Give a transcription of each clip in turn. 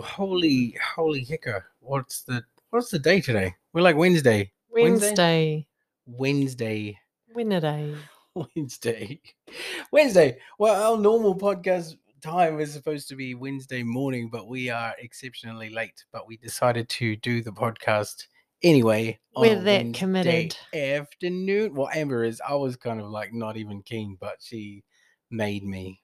Holy, holy hicker! What's the what's the day today? We're like Wednesday. Wednesday? Wednesday. Wednesday. Wednesday. Wednesday. Well, our normal podcast time is supposed to be Wednesday morning, but we are exceptionally late. But we decided to do the podcast anyway. on We're that Wednesday committed. Afternoon. Well, Amber is. I was kind of like not even keen, but she made me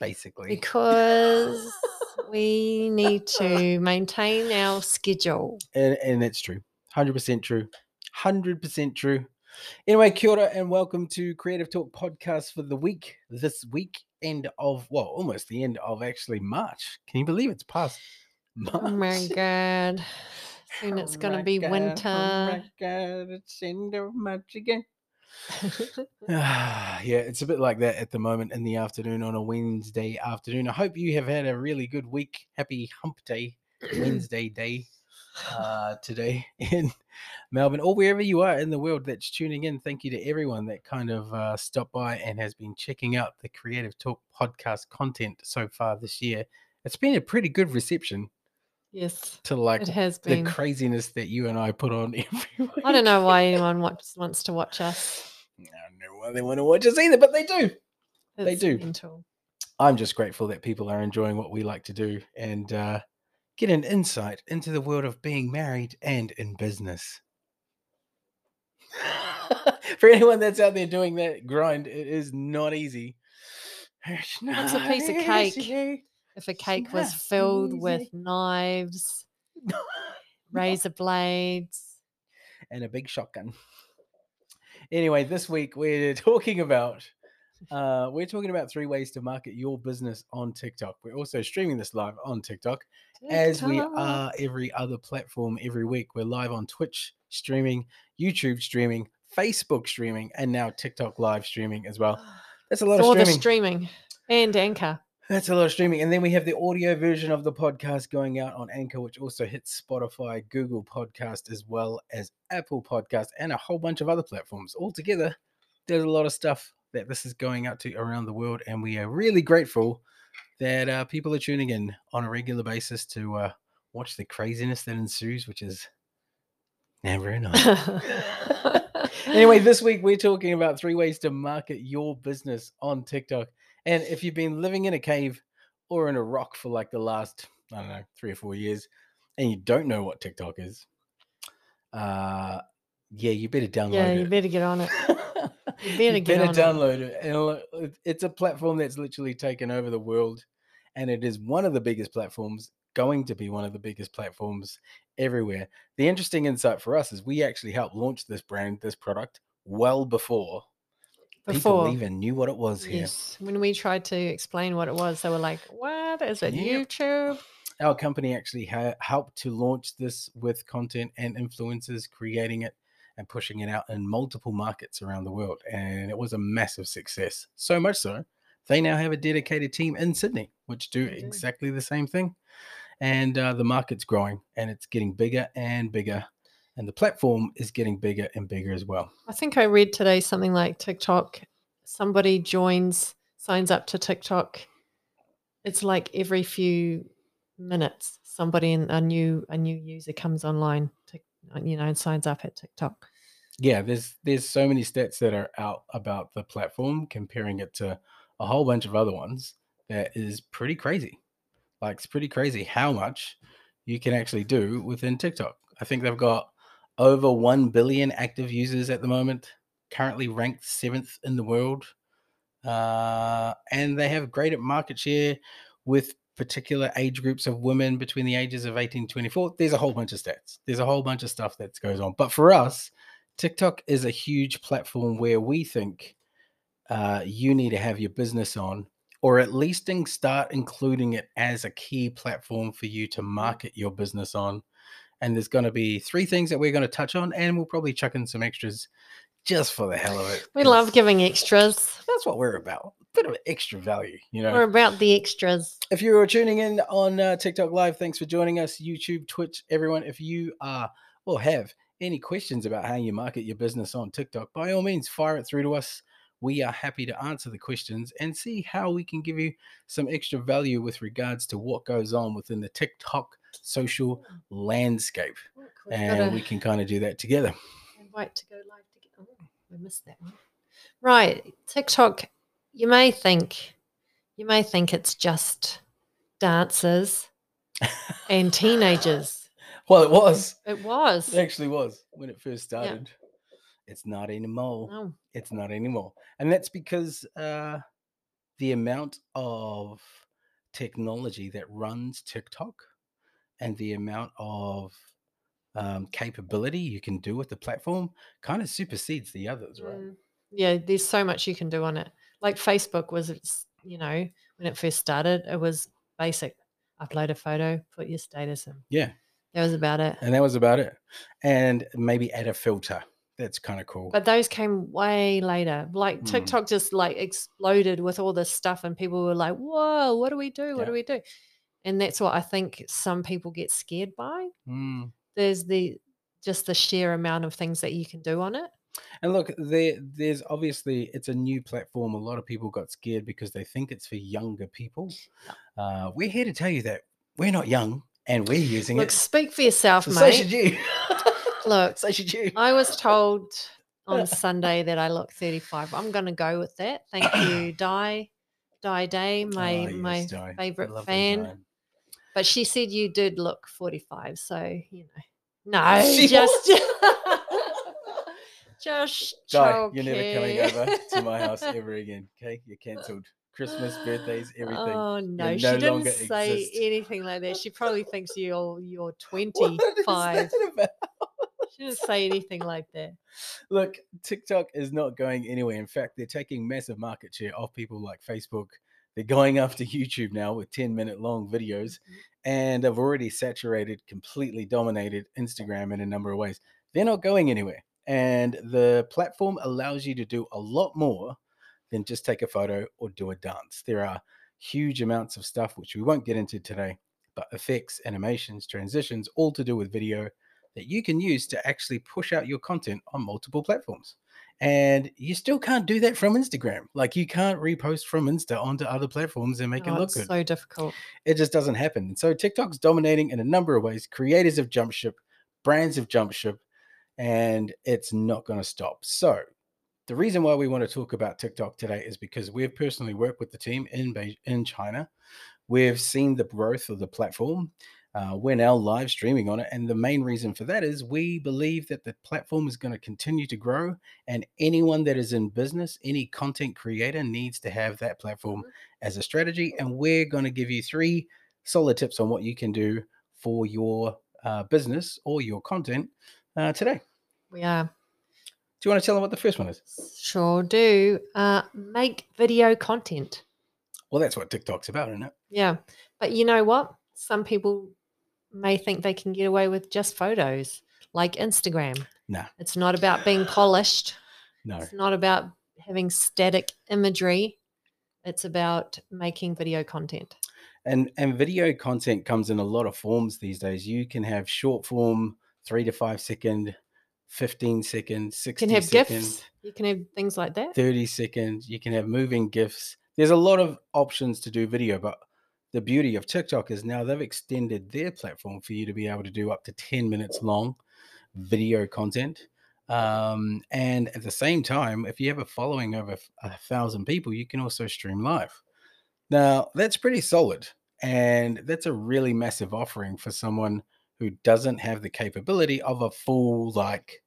basically. Because we need to maintain our schedule. and, and it's true 100% true 100% true anyway kia ora and welcome to creative talk podcast for the week this week end of well almost the end of actually march can you believe it's past march Oh my god. Soon it's Oh gonna be God, oh winter. my god it's end of march again yeah, it's a bit like that at the moment in the afternoon on a Wednesday afternoon. I hope you have had a really good week. Happy Hump Day, Wednesday day uh, today in Melbourne or wherever you are in the world that's tuning in. Thank you to everyone that kind of uh, stopped by and has been checking out the Creative Talk podcast content so far this year. It's been a pretty good reception yes, to like it has the craziness that you and I put on every. I don't know why anyone wants, wants to watch us. I don't know why they want to watch us either, but they do. They do. mental. I'm just grateful that people are enjoying what we like to do and uh, get an insight into the world of being married and in business. For anyone that's out there doing that grind, it is not easy. It's What's a piece of cake? Easy. If a cake was not filled with knives, razor blades. and a big shotgun. Anyway, this week we're talking about uh, we're talking about three ways to market your business on TikTok. We're also streaming this live on TikTok. as we are every other platform every week. We're live on Twitch streaming, YouTube streaming, Facebook streaming, and now TikTok live streaming as well. That's a lot It's all of the streaming. streaming and anchor. That's a lot of streaming. And then we have the audio version of the podcast going out on Anchor, which also hits Spotify, Google Podcast, as well as Apple Podcast, and a whole bunch of other platforms. Altogether, there's a lot of stuff that this is going out to around the world. And we are really grateful that uh, people are tuning in on a regular basis to uh, watch the craziness that ensues, which is never enough. anyway, this week we're talking about three ways to market your business on TikTok. And if you've been living in a cave or in a rock for like the last, I don't know, three or four years, and you don't know what TikTok is, uh, yeah, you better download yeah, it. you better get on it. you better get on download it. And it- it's a platform that's literally taken over the world, and it is one of the biggest platforms, going to be one of the biggest platforms everywhere. The interesting insight for us is we actually helped launch this brand, this product, well before, Before. people even knew what it was here. Yes. When we tried to explain what it was, they were like, What? Is it Yep. YouTube? Our company actually ha- helped to launch this with content and influencers creating it and pushing it out in multiple markets around the world. And it was a massive success. So much so, they now have a dedicated team in Sydney, which do do. exactly the same thing. And uh, the market's growing and it's getting bigger and bigger. And the platform is getting bigger and bigger as well. I think I read today something like TikTok. Somebody joins, signs up to TikTok. It's like every few minutes, somebody in a new a new user comes online, to, you know, and signs up at TikTok. yeah there's there's so many stats that are out about the platform comparing it to a whole bunch of other ones that is pretty crazy like it's pretty crazy how much you can actually do within tiktok i think they've got over 1 billion active users at the moment currently ranked seventh in the world. Uh, and they have great at market share with particular age groups of women between the ages of 18 and 24 there's a whole bunch of stats. There's a whole bunch of stuff that goes on. But for us TikTok is a huge platform where we think uh, you need to have your business on, or at least start including it as a key platform for you to market your business on. And there's going to be three things that we're going to touch on, and we'll probably chuck in some extras just for the hell of it. We love giving extras. That's what we're about. Bit of extra value, you know. We're about the extras. If you are tuning in on uh, TikTok Live, thanks for joining us. YouTube, Twitch, everyone. If you are or have any questions about how you market your business on TikTok, by all means, fire it through to us. we are happy to answer the questions and see how we can give you some extra value with regards to what goes on within the TikTok social landscape. Look, we've And we can kind of do that together. invite to go live together. Oh, we missed that one. Right, TikTok. You may think, you may think it's just dancers and teenagers. Well, it was. It was. It actually was when it first started. It's not anymore. No. It's not anymore. And that's because uh, the amount of technology that runs TikTok and the amount of um, capability you can do with the platform kind of supersedes the others, right? Mm. Yeah, there's so much you can do on it. Like Facebook was, it's, you know, when it first started, it was basic. Upload a photo, put your status in. Yeah. That was about it. And that was about it. And maybe add a filter. That's kind of cool. But those came way later. Like Mm. TikTok just like exploded with all this stuff, and people were like, "Whoa, what do we do? What Yeah. do we do?" And that's what I think some people get scared by. Mm. There's the just the sheer amount of things that you can do on it. And look, there, there's obviously it's a new platform. A lot of people got scared because they think it's for younger people. Uh, we're here to tell you that we're not young and we're using Look, it. speak for yourself, So, so should mate. you. Look, so should you. I was told on Sunday that I look 35. I'm going to go with that. Thank you, Di, Di Day, my Oh, my yes, Di. favorite fan. But she said you did look 45, so you know. No, She just just Di, you're never coming over to my house ever again. Okay, you're cancelled. Christmas, birthdays, everything. Oh no, she didn't say exist. anything like that. She probably thinks you're you're What is 25. that about? She didn't say anything like that. Look, TikTok is not going anywhere. In fact, they're taking massive market share off people like Facebook. They're going after YouTube now with 10 minute long videos mm-hmm. and have already saturated, completely dominated Instagram in a number of ways. They're not going anywhere. And the platform allows you to do a lot more than just take a photo or do a dance. There are huge amounts of stuff which we won't get into today, but effects, animations, transitions, all to do with video that you can use to actually push out your content on multiple platforms. And you still can't do that from Instagram. Like you can't repost from Insta onto other platforms and make Oh, it look it's good. so difficult. It just doesn't happen. And so TikTok's dominating in a number of ways. Creators have jumped ship, brands have jumped ship, and it's not going to stop. So the reason why we want to talk about TikTok today is because we've personally worked with the team in in China. We've seen the growth of the platform. Uh, we're now live streaming on it, and the main reason for that is we believe that the platform is going to continue to grow, and anyone that is in business, any content creator, needs to have that platform as a strategy. And we're going to give you three solid tips on what you can do for your uh, business or your content uh, today. We are. Do you want to tell them what the first one is? Sure do. Uh, make video content. Well, that's what TikTok's about, isn't it? Yeah. But you know what? Some people may think they can get away with just photos like Instagram. No. It's not about being polished. No. It's not about having static imagery. It's about making video content. And and video content comes in a lot of forms these days. You can have short form, three to five second, 15 seconds, 60 You can have seconds. GIFs. You can have things like that. 30 seconds. You can have moving GIFs. There's a lot of options to do video, but the beauty of TikTok is now they've extended their platform for you to be able to do up to 10 minutes long video content. Um, and at the same time, if you have a following of a thousand people, you can also stream live. Now, that's pretty solid. And that's a really massive offering for someone who doesn't have the capability of a full, like,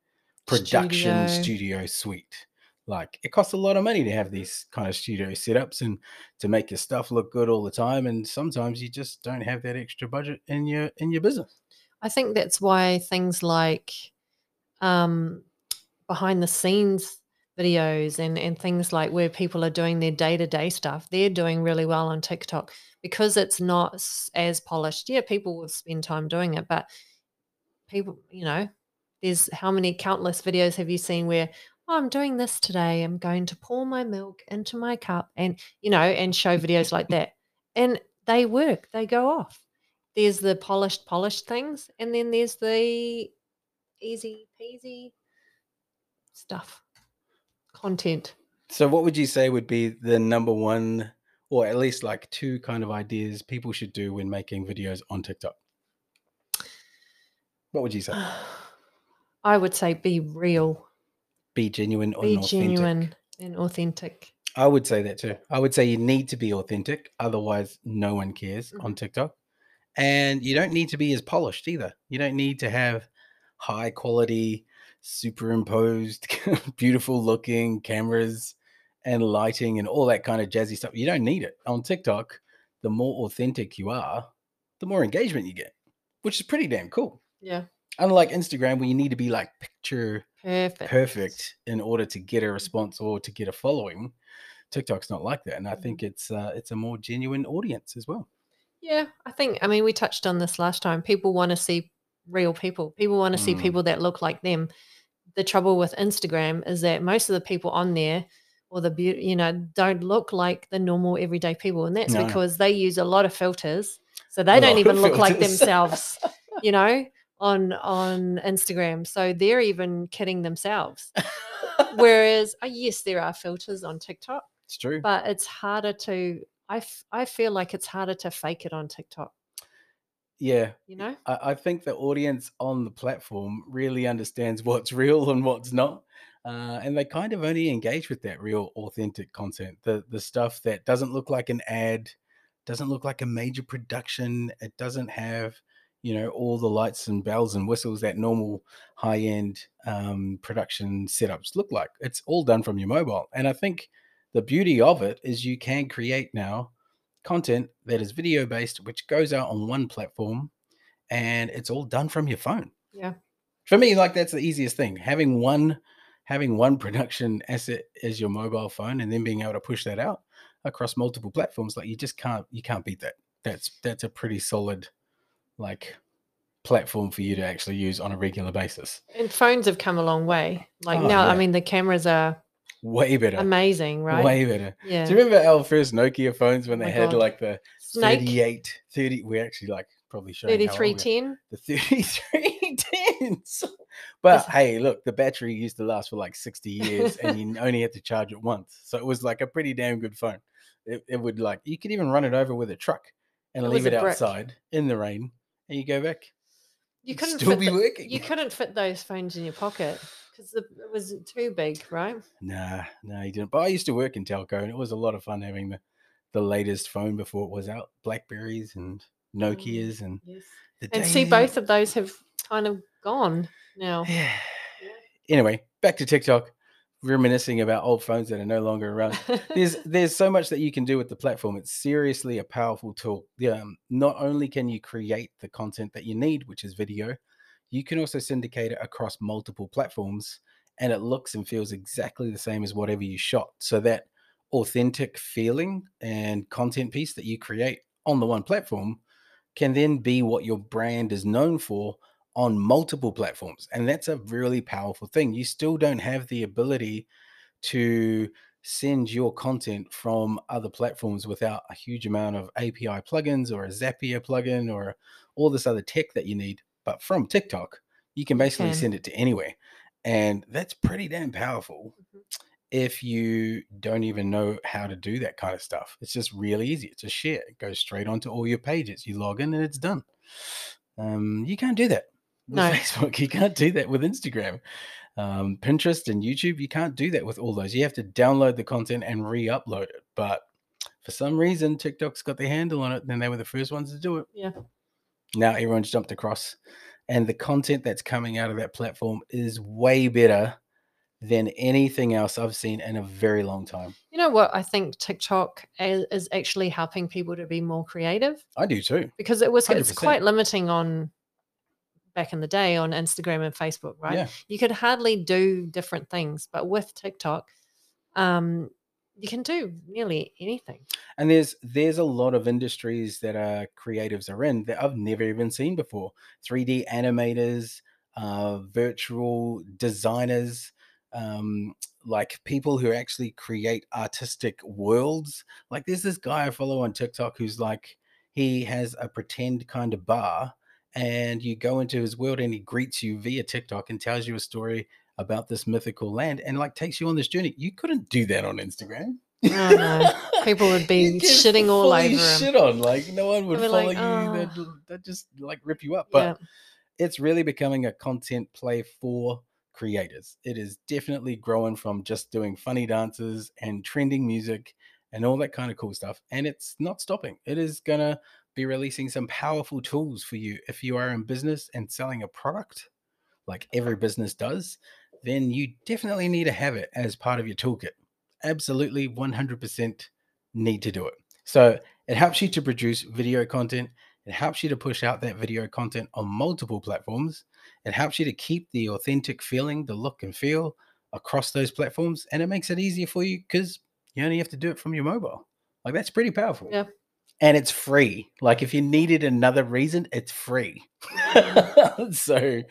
production Studio. studio suite. Like it costs a lot of money to have these kind of studio setups and to make your stuff look good all the time. And sometimes you just don't have that extra budget in your in your business. I think that's why things like um, behind the scenes videos and, and things like where people are doing their day to day stuff, they're doing really well on TikTok because it's not as polished. Yeah, people will spend time doing it, but people, you know, there's how many countless videos have you seen where oh, I'm doing this today? I'm going to pour my milk into my cup and, you know, and show videos like that. And they work, they go off there's the polished polished things and then there's the easy peasy stuff content So, what would you say would be the number one, or at least like two kind of ideas people should do when making videos on TikTok? What would you say? I would say be real, Be genuine be and authentic. genuine and authentic. I would say that too. I would say you need to be authentic, otherwise, no one cares on Mhm. TikTok. And you don't need to be as polished either. You don't need to have high quality, superimposed, beautiful looking cameras and lighting and all that kind of jazzy stuff. You don't need it. On TikTok, the more authentic you are, the more engagement you get, which is pretty damn cool. Yeah, Unlike Instagram, where you need to be like picture perfect. perfect in order to get a response or to get a following. TikTok's not like that, and I think it's uh, it's a more genuine audience as well. Yeah, I think. I mean, we touched on this last time. People want to see real people. People want to see Mm. people that look like them. The trouble with Instagram is that most of the people on there, or the beauty, you know, don't look like the normal everyday people, and that's No. because they use a lot of filters, so they A don't even look like themselves. You know, on on Instagram, so they're even kidding themselves. Whereas, uh, yes, there are filters on TikTok, it's true. but it's harder to. I, f- I feel like it's harder to fake it on TikTok. yeah, You know, I, I think the audience on the platform really understands what's real and what's not. Uh, and they kind of only engage with that real authentic content the the stuff that doesn't look like an ad doesn't look like a major production it doesn't have you know all the lights and bells and whistles that normal high end um, production setups look like. It's all done from your mobile. And i think the beauty of it is you can create now content that is video based which goes out on one platform and it's all done from your phone. Yeah, for me like that's the easiest thing having one having one production asset as your mobile phone and then being able to push that out across multiple platforms like you just can't you can't beat that. That's that's a pretty solid like platform for you to actually use on a regular basis and phones have come a long way. Like Oh, now, I mean, the cameras are way better amazing, right? way better yeah, do you remember our first nokia phones when Oh they my had God. like the Snake 38 30 we actually like probably showing thirty how old three ten. the 3310s. But hey, look, the battery used to last for like 60 years and you only had to charge it once. So it was like a pretty damn good phone. It, it would like, you could even run it over with a truck and It leave it brick. outside in the rain and you go back. You couldn't still fit be the- working. you couldn't fit those phones in your pocket because it was too big, right? Nah, no, you didn't. But I used to work in telco and it was a lot of fun having the, the latest phone before it was out Blackberries and Nokias and Yes. Mm. And see, both of those have kind of gone now. Yeah. Anyway, back to TikTok, reminiscing about old phones that are no longer around. There's there's so much that you can do with the platform. It's seriously a powerful tool. Yeah, um, not only can you create the content that you need, which is video, you can also syndicate it across multiple platforms, and it looks and feels exactly the same as whatever you shot. So that authentic feeling and content piece that you create on the one platform can then be what your brand is known for on multiple platforms. And that's a really powerful thing. You still don't have the ability to send your content from other platforms without a huge amount of API plugins or a Zapier plugin or all this other tech that you need. But from TikTok, you can basically can. send it to anywhere. And that's pretty damn powerful Mhm. if you don't even know how to do that kind of stuff. It's just really easy. It's a share. It goes straight onto all your pages. You log in and it's done. Um, you can't do that No. Facebook. You can't do that with Instagram. Um, Pinterest and YouTube, you can't do that with all those. You have to download the content and re-upload it. But for some reason, TikTok's got their handle on it, and they were the first ones to do it. Yeah. Now everyone's jumped across, and the content that's coming out of that platform is way better than anything else I've seen in a very long time. You know what? I think TikTok is, actually helping people to be more creative I do too. because it was it's 100%. quite limiting on back in the day on Instagram and Facebook, right? Yeah. You could hardly do different things, but with TikTok, um, you can do nearly anything. And there's there's a lot of industries that uh, creatives are in that I've never even seen before. 3D animators, uh, virtual designers, um, like people who actually create artistic worlds. Like there's this guy I follow on TikTok who's like he has a pretend kind of bar, and you go into his world and he greets you via TikTok and tells you a story about this mythical land and like takes you on this journey. You couldn't do that on Instagram. Oh, no. People would be shitting all over. Shit on like no one would follow like, you. "Oh." They'd, they'd just like rip you up. But yeah. it's really becoming a content play for creators. It is definitely growing from just doing funny dances and trending music and all that kind of cool stuff. And it's not stopping. It is going to be releasing some powerful tools for you if you are in business and selling a product like every business does. Then you definitely need to have it as part of your toolkit. Absolutely 100% need to do it. So it helps you to produce video content. It helps you to push out that video content on multiple platforms. It helps you to keep the authentic feeling, the look and feel across those platforms. And it makes it easier for you because you only have to do it from your mobile. Like that's pretty powerful. Yeah. And it's free. Like if you needed another reason, it's free. so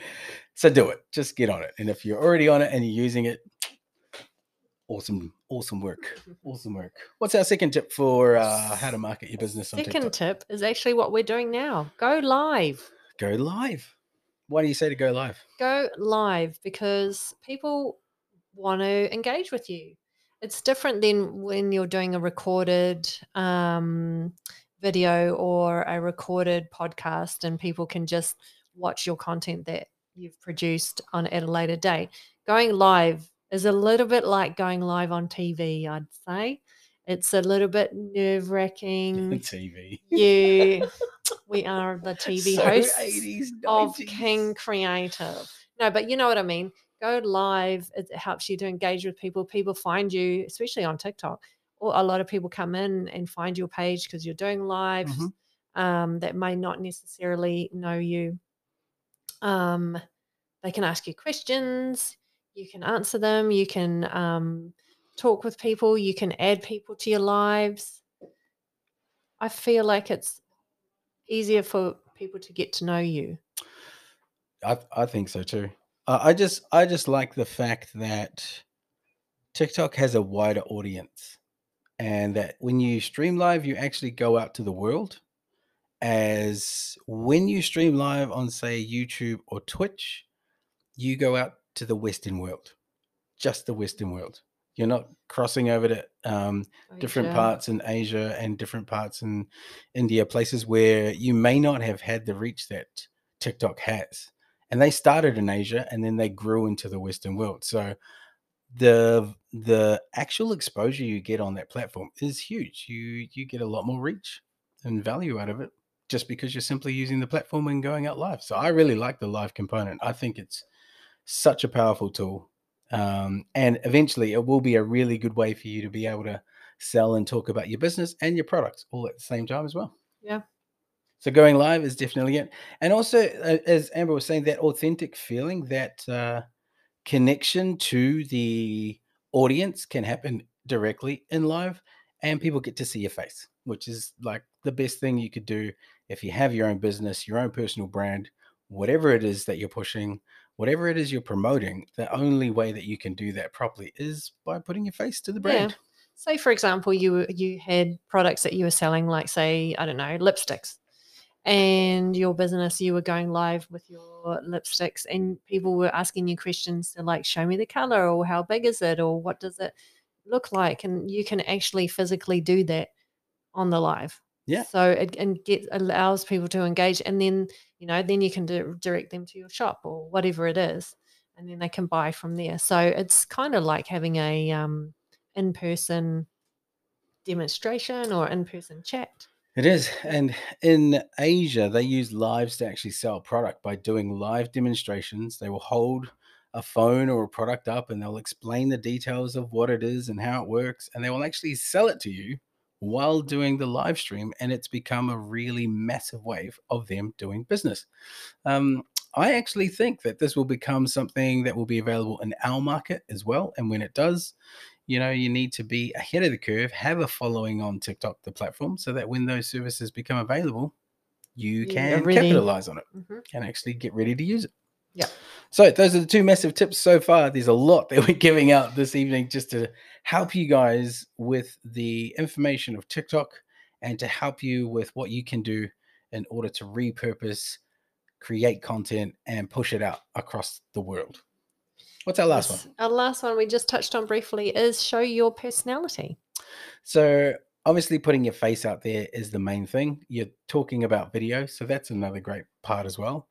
so do it. Just get on it. And if you're already on it and you're using it, awesome, awesome work. Awesome work. What's our second tip for uh, how to market your business on Second tip is actually what we're doing now. Go live. Go live. Why do you say to go live? Go live because people want to engage with you. It's different than when you're doing a recorded um, video or a recorded podcast and people can just watch your content that you've produced on at a later date. Going live is a little bit like going live on TV, I'd say. It's a little bit nerve wracking. TV. you we are the TV So hosts 80s, of King Creative. No, but you know what I mean. Go live. It helps you to engage with people. People find you, especially on TikTok. Or a lot of people come in and find your page because you're doing live Mhm. um, that may not necessarily know you. Um, they can ask you questions. You can answer them. You can um, talk with people. You can add people to your lives. I feel like it's easier for people to get to know you. I, I think so too. Uh, I just I just like the fact that TikTok has a wider audience, and that when you stream live, you actually go out to the world. As when you stream live on say YouTube or Twitch, you go out to the Western world, just the Western world. You're not crossing over to um, different parts in Asia and different parts in India, places where you may not have had the reach that TikTok has. And they started in Asia and then they grew into the Western world. So the the actual exposure you get on that platform is huge. You you get a lot more reach and value out of it just because you're simply using the platform and going out live. So I really like the live component. I think it's such a powerful tool. Um, and eventually it will be a really good way for you to be able to sell and talk about your business and your products all at the same time as well. Yeah. So going live is definitely it. And also, uh, as Amber was saying, that authentic feeling, that uh, connection to the audience can happen directly in live, and people get to see your face, which is like the best thing you could do if you have your own business, your own personal brand, whatever it is that you're pushing, whatever it is you're promoting. The only way that you can do that properly is by putting your face to the Yeah. brand. Say, for example, you you had products that you were selling, like say, I don't know, lipsticks, and your business, you were going live with your lipsticks, and people were asking you questions to like, show me the color, or how big is it, or what does it look like, and you can actually physically do that on the live. Yeah. So it and get allows people to engage, and then you know, then you can di- direct them to your shop or whatever it is, and then they can buy from there. So it's kind of like having a um, in-person demonstration or in-person chat. It is. And in Asia, they use lives to actually sell product by doing live demonstrations. They will hold a phone or a product up and they'll explain the details of what it is and how it works. And they will actually sell it to you while doing the live stream. And it's become a really massive wave of them doing business. Um, I actually think that this will become something that will be available in our market as well. And when it does, you know, you need to be ahead of the curve, have a following on TikTok, the platform, so that when those services become available, you can ready. capitalize on it Mhm. and actually get ready to use it. Yeah. So those are the two massive tips so far. There's a lot that we're giving out this evening just to help you guys with the information of TikTok and to help you with what you can do in order to repurpose, create content, and push it out across the world. What's our last Yes. one? Our last one we just touched on briefly is show your personality. So obviously putting your face out there is the main thing. You're talking about video, so that's another great part as well.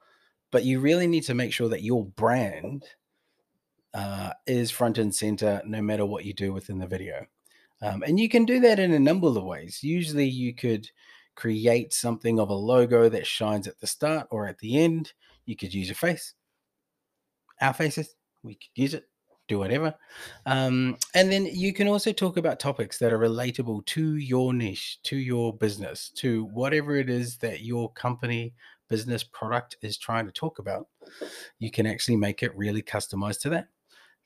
But you really need to make sure that your brand uh, is front and center no matter what you do within the video. Um, and you can do that in a number of ways. Usually you could create something of a logo that shines at the start or at the end. You could use your face, our faces, we could use it do whatever. Um, and then you can also talk about topics that are relatable to your niche, to your business, to whatever it is that your company, business, product is trying to talk about. You can actually make it really customized to that.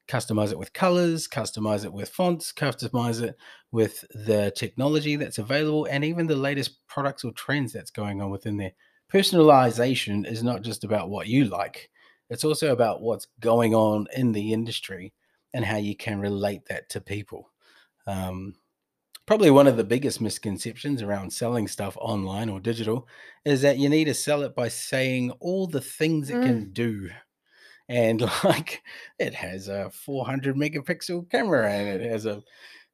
Customize it with colors, customize it with fonts, customize it with the technology that's available, and even the latest products or trends that's going on within there. Personalization is not just about what you like, it's also about what's going on in the industry and how you can relate that to people. Um, probably one of the biggest misconceptions around selling stuff online or digital is that you need to sell it by saying all the things it Mm. can do. And like it has a 400 megapixel camera and it has a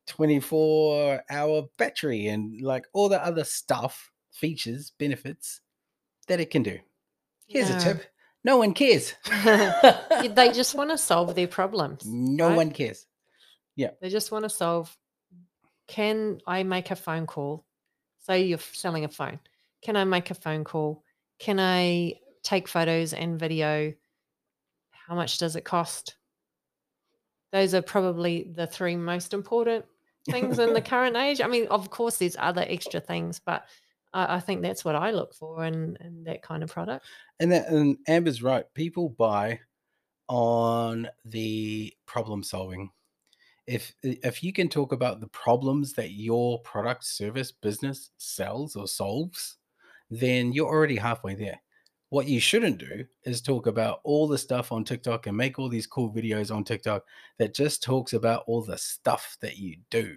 24 hour battery and like all the other stuff, features, benefits that it can do. Here's No. a tip no one cares. they just want to solve their problems. no right? one cares. Yeah. They just want to solve. Can I make a phone call? Say you're selling a phone. Can I make a phone call? Can I take photos and video? How much does it cost? Those are probably the three most important things in the current age. I mean, of course, there's other extra things, but I, I think that's what I look for in, in that kind of product. And that and Amber's right. People buy on the problem solving. If if you can talk about the problems that your product, service, business sells or solves, then you're already halfway there. What you shouldn't do is talk about all the stuff on TikTok and make all these cool videos on TikTok that just talks about all the stuff that you do.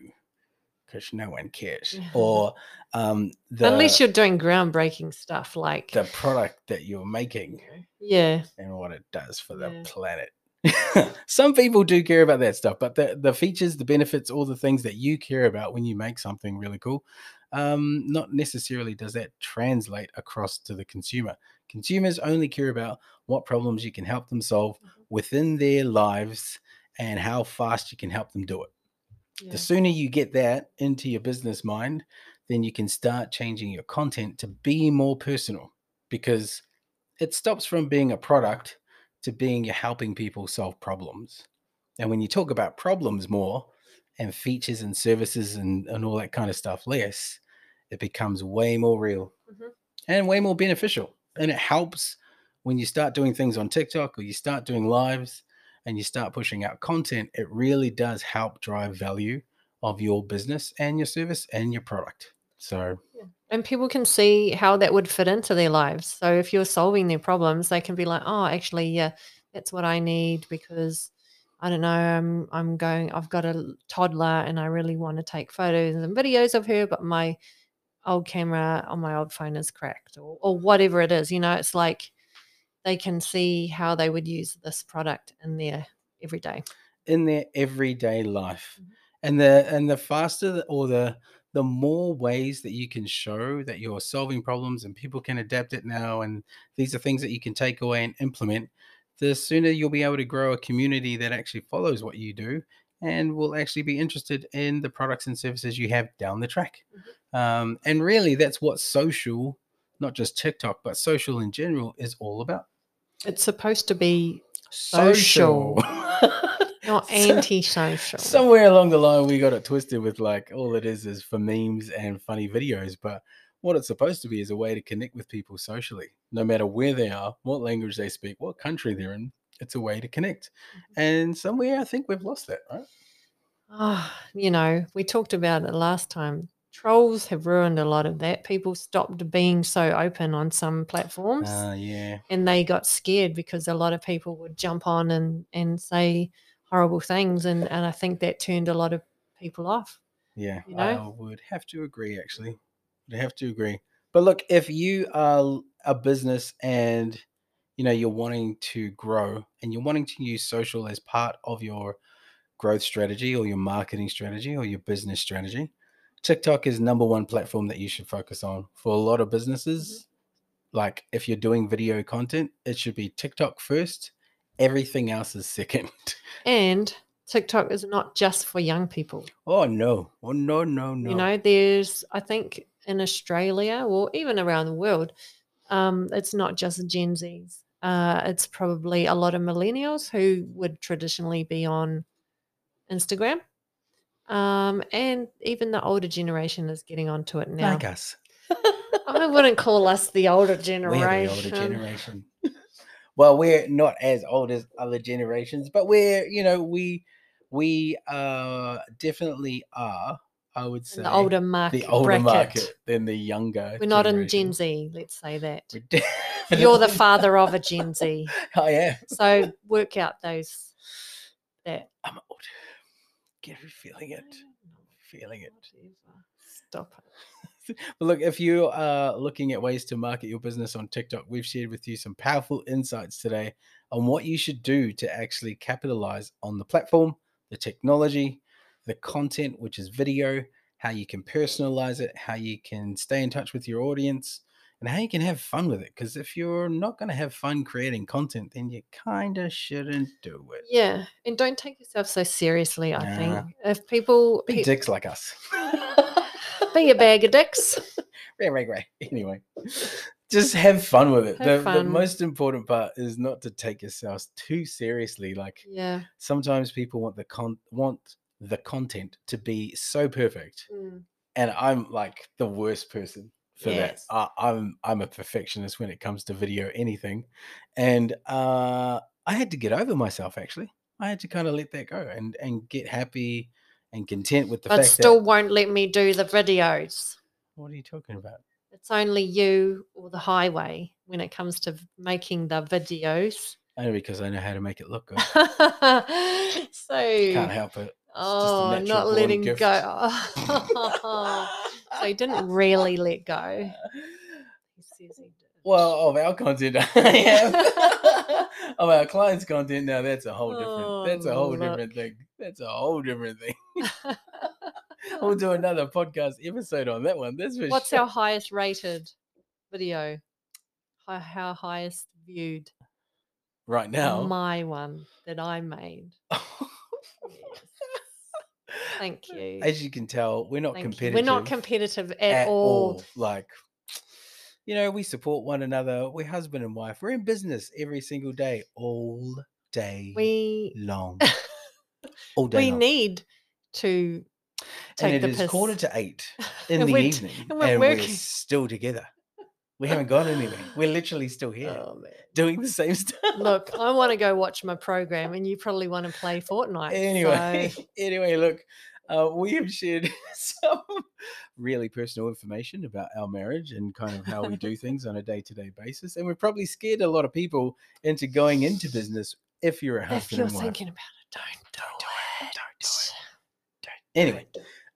Because no one cares. Or um the Unless you're doing groundbreaking stuff like, the product that you're making yeah, and what it does for Yeah. the planet. Some people do care about that stuff, but the, the features, the benefits, all the things that you care about when you make something really cool, um, not necessarily does that translate across to the consumer. Consumers only care about what problems you can help them solve Mhm. within their lives and how fast you can help them do it. Yeah. The sooner you get that into your business mind, then you can start changing your content to be more personal because it stops from being a product to being you're helping people solve problems. And when you talk about problems more and features and services and, and all that kind of stuff less, it becomes way more real Mhm. and way more beneficial. And it helps when you start doing things on TikTok or you start doing lives and you start pushing out content, it really does help drive value of your business and your service and your product. So, and people can see how that would fit into their lives. So if you're solving their problems, they can be like, "Oh, actually, yeah, that's what I need because I don't know, I'm I'm going I've got a toddler and I really want to take photos and videos of her, but my old camera on my old phone is cracked or or whatever it is, you know, it's like they can see how they would use this product in their everyday. in their everyday life Mhm. and the and the faster the- or the the more ways that you can show that you're solving problems and people can adapt it now and these are things that you can take away and implement the sooner you'll be able to grow a community that actually follows what you do and will actually be interested in the products and services you have down the track um, and really that's what social not just tiktok but social in general is all about It's supposed to be Social. not anti-social. Somewhere along the line, we got it twisted with like all it is is for memes and funny videos. But what it's supposed to be is a way to connect with people socially, no matter where they are, what language they speak, what country they're in. It's a way to connect. And somewhere I think we've lost that, right? Ah, you know, we talked about it last time. Trolls have ruined a lot of that. People stopped being so open on some platforms Uh, yeah. and they got scared because a lot of people would jump on and, and say horrible things. And, and I think that turned a lot of people off. Yeah, You know? I would have to agree. Actually, would have to agree. But look, if you are a business and you know you're wanting to grow and you're wanting to use social as part of your growth strategy or your marketing strategy or your business strategy, TikTok is number one platform that you should focus on. For a lot of businesses, like if you're doing video content, it should be TikTok first. Everything else is second. And TikTok is not just for young people. Oh no. Oh no, no, no. You know, there's, I think in Australia or even around the world, um, it's not just Gen Zs. Uh, it's probably a lot of millennials who would traditionally be on Instagram. Um, and even the older generation is getting onto it now. like us. I wouldn't call us the older generation. We're the older generation. well, we're not as old as other generations, but we're, you know, we we uh definitely are, I would say In the older market. the older bracket. market than the younger. We're not in Gen. Z, let's say that. You're the father of a Gen Z. I am. So work out those that I'm. Get feeling it. Feeling it. Stop it. But look, if you are looking at ways to market your business on TikTok, we've shared with you some powerful insights today on what you should do to actually capitalize on the platform, the technology, the content, which is video, how you can personalize it, how you can stay in touch with your audience, and how you can have fun with it. Because if you're not going to have fun creating content, then you kind of shouldn't do it. Yeah, and don't take yourself so seriously. I Nah. think if people Be pe- dicks like us. be a bag of dicks, Right, right, right. Anyway, just have fun with it. The, the most important part is not to take yourselves too seriously. Like yeah, sometimes people want the con want the content to be so perfect, Mm. and I'm like the worst person for Yes. that. I, I'm I'm a perfectionist when it comes to video anything, and uh, I had to get over myself. Actually, I had to kind of let that go and and get happy and content with the but fact still that. won't let me do the videos. What are you talking about? It's only you or the highway when it comes to making the videos. Only because I know how to make it look good. so, Can't help it. oh, natural not letting gift. go. so he didn't really let go. He says he did. Well, of our content, I am. of our clients' content, now that's a whole different. That's a Oh, whole look. different thing. That's a whole different thing. we'll do another podcast episode on that one. That's for What's sure. our highest rated video? Hi- How highest viewed? right now? My one that I made. Thank you. As you can tell, we're not Thank you. competitive. We're not competitive at, all. Like, you know, we support one another. We're husband and wife. We're in business every single day, all day We long. all day we long. need to take and the it is piss. quarter to eight in the evening, and and we're we're, still together. We haven't gone anywhere. We're literally still here Oh, doing the same stuff. Look, I want to go watch my program, and you probably want to play Fortnite. anyway, so- anyway, look, uh, we have shared some really personal information about our marriage and kind of how we do things on a day-to-day basis, and we've probably scared a lot of people into going into business. If you're a if husband you're and wife, thinking about it, don't do, Don't do it. it, don't do it. anyway,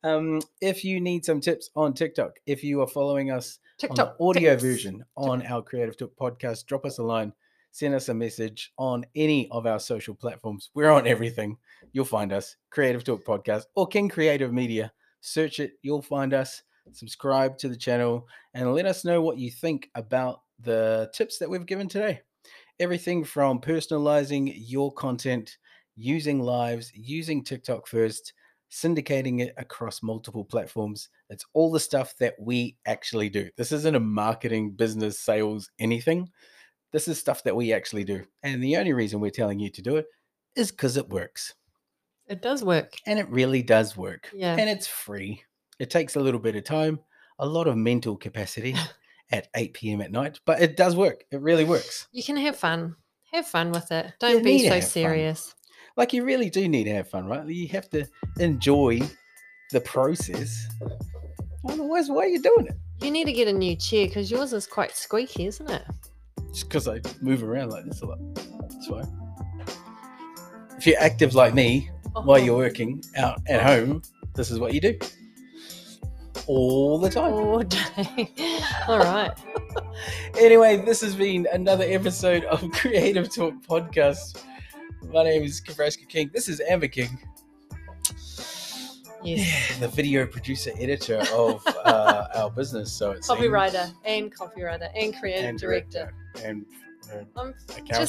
um, if you need some tips on TikTok, if you are following us TikTok audio tips. version on our Creative Talk podcast, drop us a line, send us a message on any of our social platforms. We're on everything. You'll find us, Creative Talk Podcast or King Creative Media. Search it, you'll find us. Subscribe to the channel and let us know what you think about the tips that we've given today. Everything from personalizing your content, using lives, using TikTok first, syndicating it across multiple platforms. It's all the stuff that we actually do. This isn't a marketing, business, sales, anything. This is stuff that we actually do. And the only reason we're telling you to do it is because it works. It does work. And it really does work. Yeah. And it's free. It takes a little bit of time, a lot of mental capacity at 8 p.m. at night, but it does work. It really works. You can have fun. Have fun with it. Don't be so serious. fun. Like you really do need to have fun, right? You have to enjoy the process. Otherwise, why are you doing it? You need to get a new chair because yours is quite squeaky, isn't it? Just because I move around like this a lot. That's why. If you're active like me while you're working out at home, this is what you do. All the time. all day. All right. Anyway, this has been another episode of Creative Talk Podcast. My name is Kabraska King. This is Amber King. Yes. the video producer editor of uh, our business. So it's Copywriter and copywriter and creative and director. director and uh, I'm accountant.